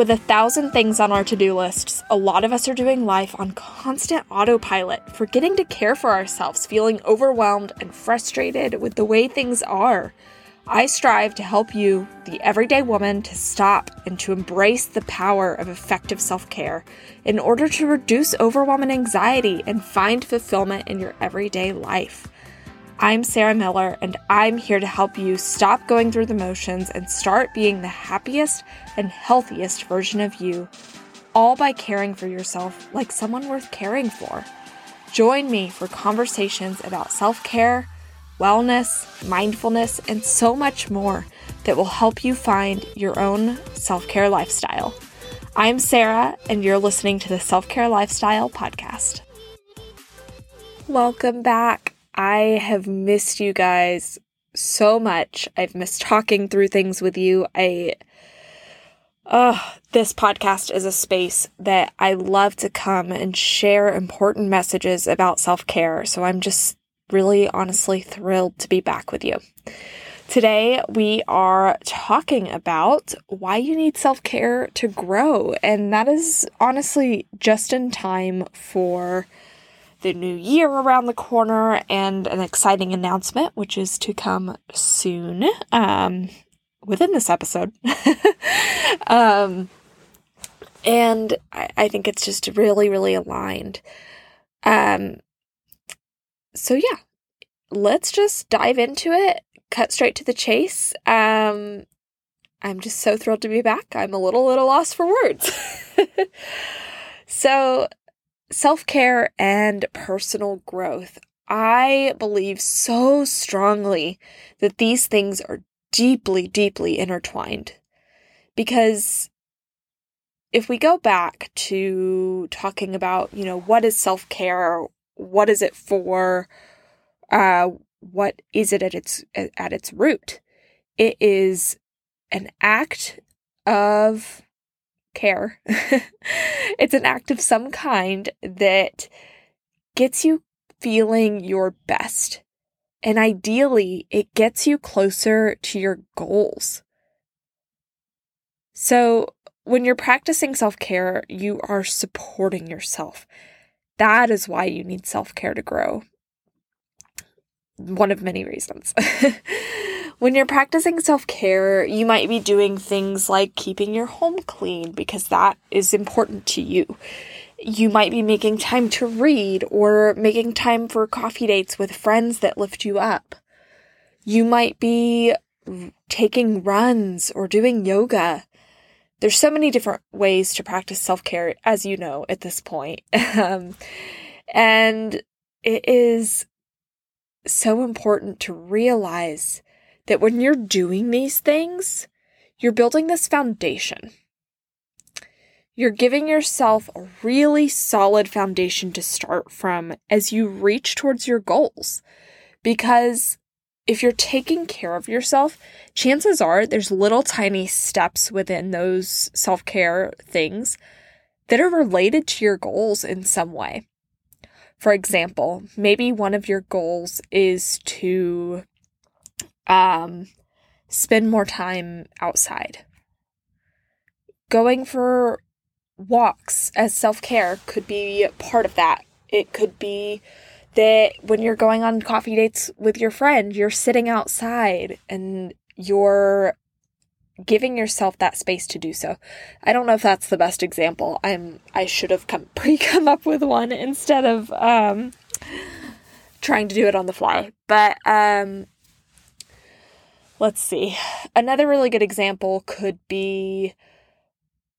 With a thousand things on our to do lists, a lot of us are doing life on constant autopilot, forgetting to care for ourselves, feeling overwhelmed and frustrated with the way things are. I strive to help you, the everyday woman, to stop and to embrace the power of effective self care in order to reduce overwhelm and anxiety and find fulfillment in your everyday life. I'm Sarah Miller, and I'm here to help you stop going through the motions and start being the happiest and healthiest version of you, all by caring for yourself like someone worth caring for. Join me for conversations about self care, wellness, mindfulness, and so much more that will help you find your own self care lifestyle. I'm Sarah, and you're listening to the Self Care Lifestyle Podcast. Welcome back. I have missed you guys so much. I've missed talking through things with you. I uh, this podcast is a space that I love to come and share important messages about self care. So I'm just really honestly thrilled to be back with you. Today, we are talking about why you need self care to grow. And that is honestly just in time for the new year around the corner and an exciting announcement, which is to come soon um, within this episode. um, and I, I, think it's just really, really aligned. Um, so, yeah, let's just dive into it, cut straight to the chase. Um, I'm just so thrilled to be back. I'm a little, little lost for words. so, self care and personal growth. I believe so strongly that these things are deeply, deeply intertwined. Because if we go back to talking about, you know, what is self care? What is it for? Uh, what is it at its at its root? It is an act of care. it's an act of some kind that gets you feeling your best. And ideally, it gets you closer to your goals. So, when you're practicing self care, you are supporting yourself. That is why you need self care to grow. One of many reasons. When you're practicing self care, you might be doing things like keeping your home clean because that is important to you. You might be making time to read or making time for coffee dates with friends that lift you up. You might be taking runs or doing yoga. There's so many different ways to practice self care, as you know at this point. um, and it is so important to realize that when you're doing these things, you're building this foundation. You're giving yourself a really solid foundation to start from as you reach towards your goals. Because if you're taking care of yourself, chances are there's little tiny steps within those self care things that are related to your goals in some way. For example, maybe one of your goals is to um, spend more time outside. Going for walks as self care could be part of that. It could be that when you're going on coffee dates with your friend, you're sitting outside and you're giving yourself that space to do so. I don't know if that's the best example. I'm I should have come pre come up with one instead of um trying to do it on the fly. But um let's see. Another really good example could be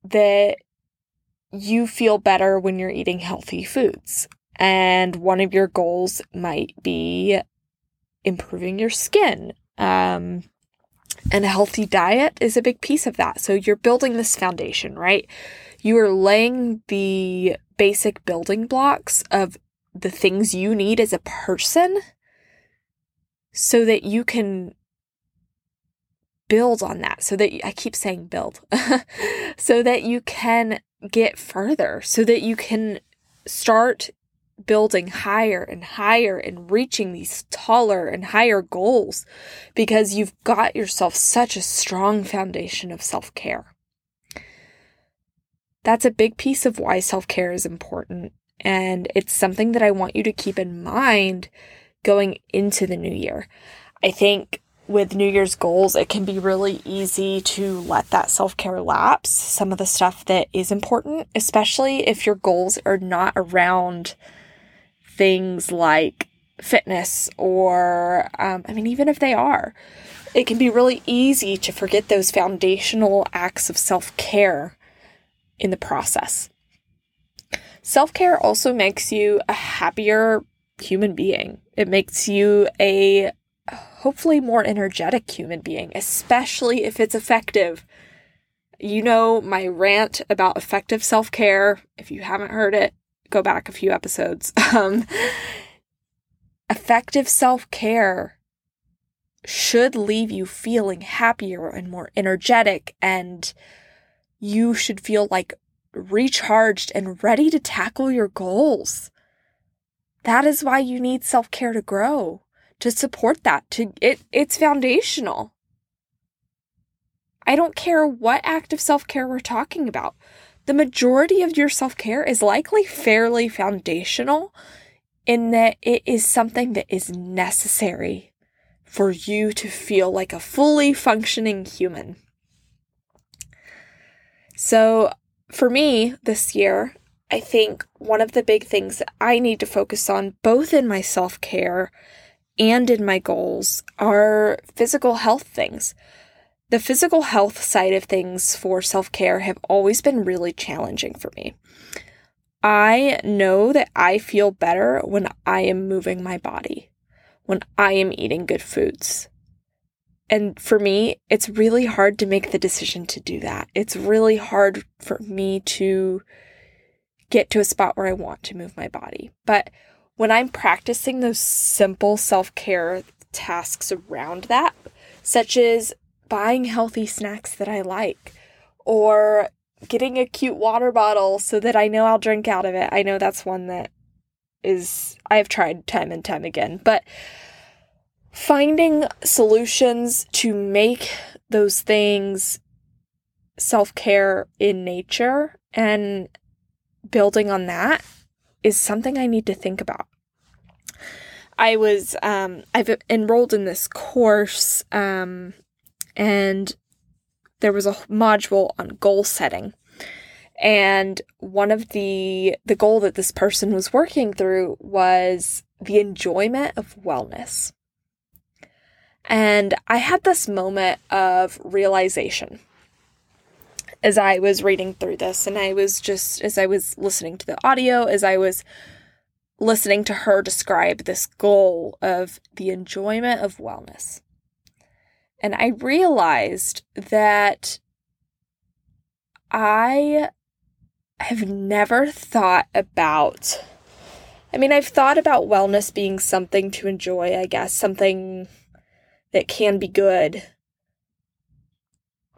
that you feel better when you're eating healthy foods. And one of your goals might be improving your skin. Um, and a healthy diet is a big piece of that. So you're building this foundation, right? You are laying the basic building blocks of the things you need as a person so that you can build on that so that I keep saying build so that you can get further so that you can start building higher and higher and reaching these taller and higher goals because you've got yourself such a strong foundation of self-care. That's a big piece of why self care is important. And it's something that I want you to keep in mind going into the new year. I think with New Year's goals, it can be really easy to let that self care lapse. Some of the stuff that is important, especially if your goals are not around things like fitness or, um, I mean, even if they are, it can be really easy to forget those foundational acts of self care in the process. Self care also makes you a happier human being. It makes you a hopefully more energetic human being, especially if it's effective. You know my rant about effective self care. If you haven't heard it, go back a few episodes. Um, effective self care should leave you feeling happier and more energetic, and you should feel like recharged and ready to tackle your goals. That is why you need self care to grow, to support that. To it, it's foundational. I don't care what act of self care we're talking about. The majority of your self care is likely fairly foundational in that it is something that is necessary for you to feel like a fully functioning human. So, for me this year, I think one of the big things I need to focus on, both in my self care and in my goals, are physical health things. The physical health side of things for self care have always been really challenging for me. I know that I feel better when I am moving my body when I am eating good foods. And for me, it's really hard to make the decision to do that. It's really hard for me to get to a spot where I want to move my body. But when I'm practicing those simple self care tasks around that, such as buying healthy snacks that I like, or getting a cute water bottle so that I know I'll drink out of it. I know that's one that is I've tried time and time again, but finding solutions to make those things self-care in nature and building on that is something I need to think about. I was um, I've enrolled in this course um, and there was a module on goal setting and one of the the goal that this person was working through was the enjoyment of wellness. And I had this moment of realization as I was reading through this and I was just as I was listening to the audio as I was listening to her describe this goal of the enjoyment of wellness. And I realized that I have never thought about. I mean, I've thought about wellness being something to enjoy, I guess, something that can be good.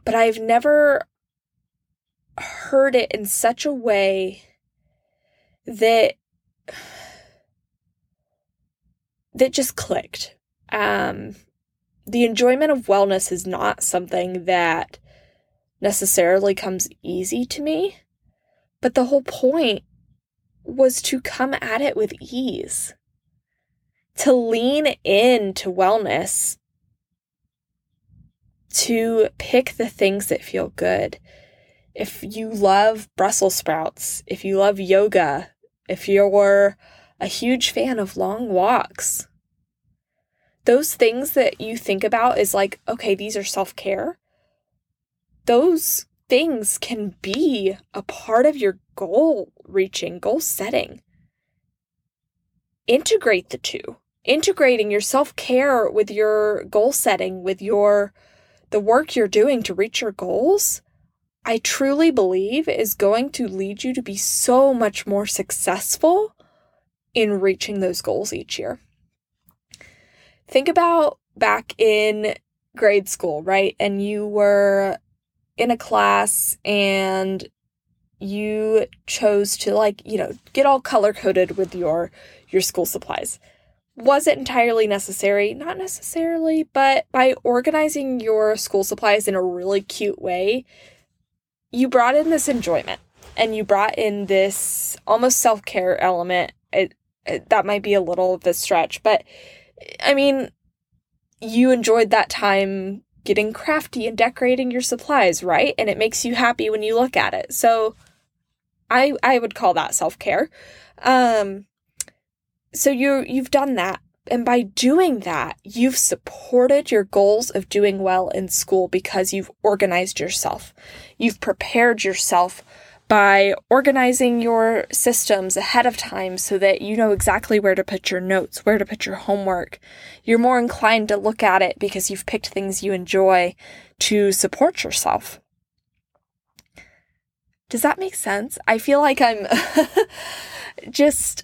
But I've never heard it in such a way that that just clicked. Um, the enjoyment of wellness is not something that necessarily comes easy to me. But the whole point was to come at it with ease, to lean into wellness, to pick the things that feel good. If you love Brussels sprouts, if you love yoga, if you're a huge fan of long walks, those things that you think about is like, okay, these are self care. Those things can be a part of your goal reaching, goal setting. Integrate the two. Integrating your self-care with your goal setting, with your the work you're doing to reach your goals, I truly believe is going to lead you to be so much more successful in reaching those goals each year. Think about back in grade school, right? And you were in a class and you chose to like, you know, get all color coded with your your school supplies. Was it entirely necessary? Not necessarily, but by organizing your school supplies in a really cute way, you brought in this enjoyment. and you brought in this almost self care element, it, that might be a little of a stretch, but I mean, you enjoyed that time getting crafty and decorating your supplies, right? And it makes you happy when you look at it. So I I would call that self-care. Um so you you've done that. And by doing that, you've supported your goals of doing well in school because you've organized yourself. You've prepared yourself by organizing your systems ahead of time so that you know exactly where to put your notes, where to put your homework. You're more inclined to look at it because you've picked things you enjoy to support yourself. Does that make sense? I feel like I'm just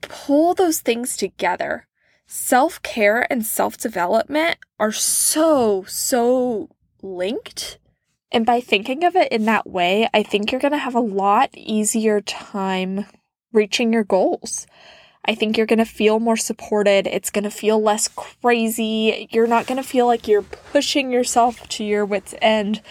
pull those things together. Self care and self development are so, so linked. And by thinking of it in that way, I think you're going to have a lot easier time reaching your goals. I think you're going to feel more supported. It's going to feel less crazy. You're not going to feel like you're pushing yourself to your wits' end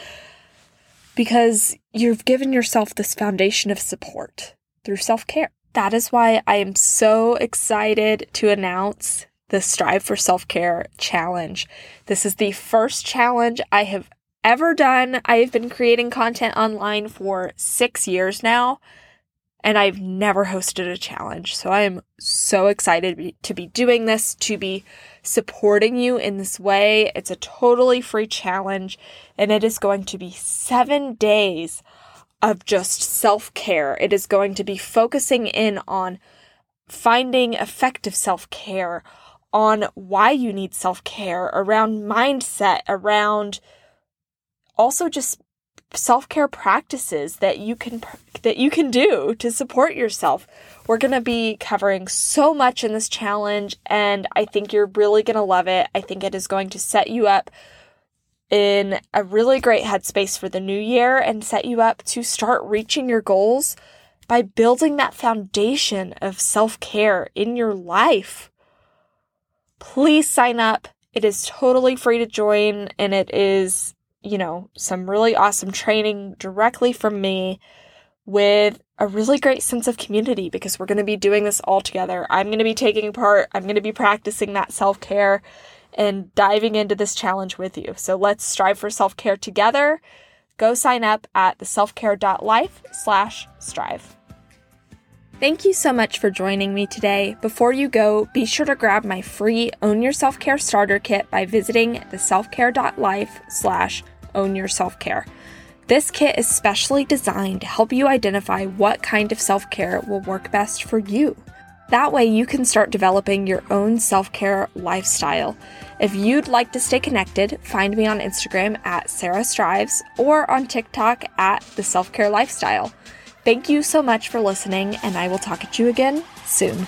because you've given yourself this foundation of support through self care. That is why I am so excited to announce the Strive for Self Care Challenge. This is the first challenge I have ever done. I have been creating content online for six years now, and I've never hosted a challenge. So I am so excited to be doing this, to be supporting you in this way. It's a totally free challenge, and it is going to be seven days of just self care. It is going to be focusing in on finding effective self care, on why you need self care, around mindset, around also just self-care practices that you can that you can do to support yourself. We're going to be covering so much in this challenge and I think you're really going to love it. I think it is going to set you up in a really great headspace for the new year and set you up to start reaching your goals by building that foundation of self care in your life. Please sign up. It is totally free to join and it is, you know, some really awesome training directly from me with a really great sense of community because we're going to be doing this all together. I'm going to be taking part, I'm going to be practicing that self care and diving into this challenge with you. So let's strive for self care together. Go sign up at theselfcare.life slash strive. Thank you so much for joining me today. Before you go, be sure to grab my free Own Your Self Care Starter Kit by visiting theselfcare.life slash own your self care. This kit is specially designed to help you identify what kind of self care will work best for you. That way, you can start developing your own self care lifestyle. If you'd like to stay connected, find me on Instagram at Sarah Strives or on TikTok at The Self Care Lifestyle. Thank you so much for listening, and I will talk at you again soon.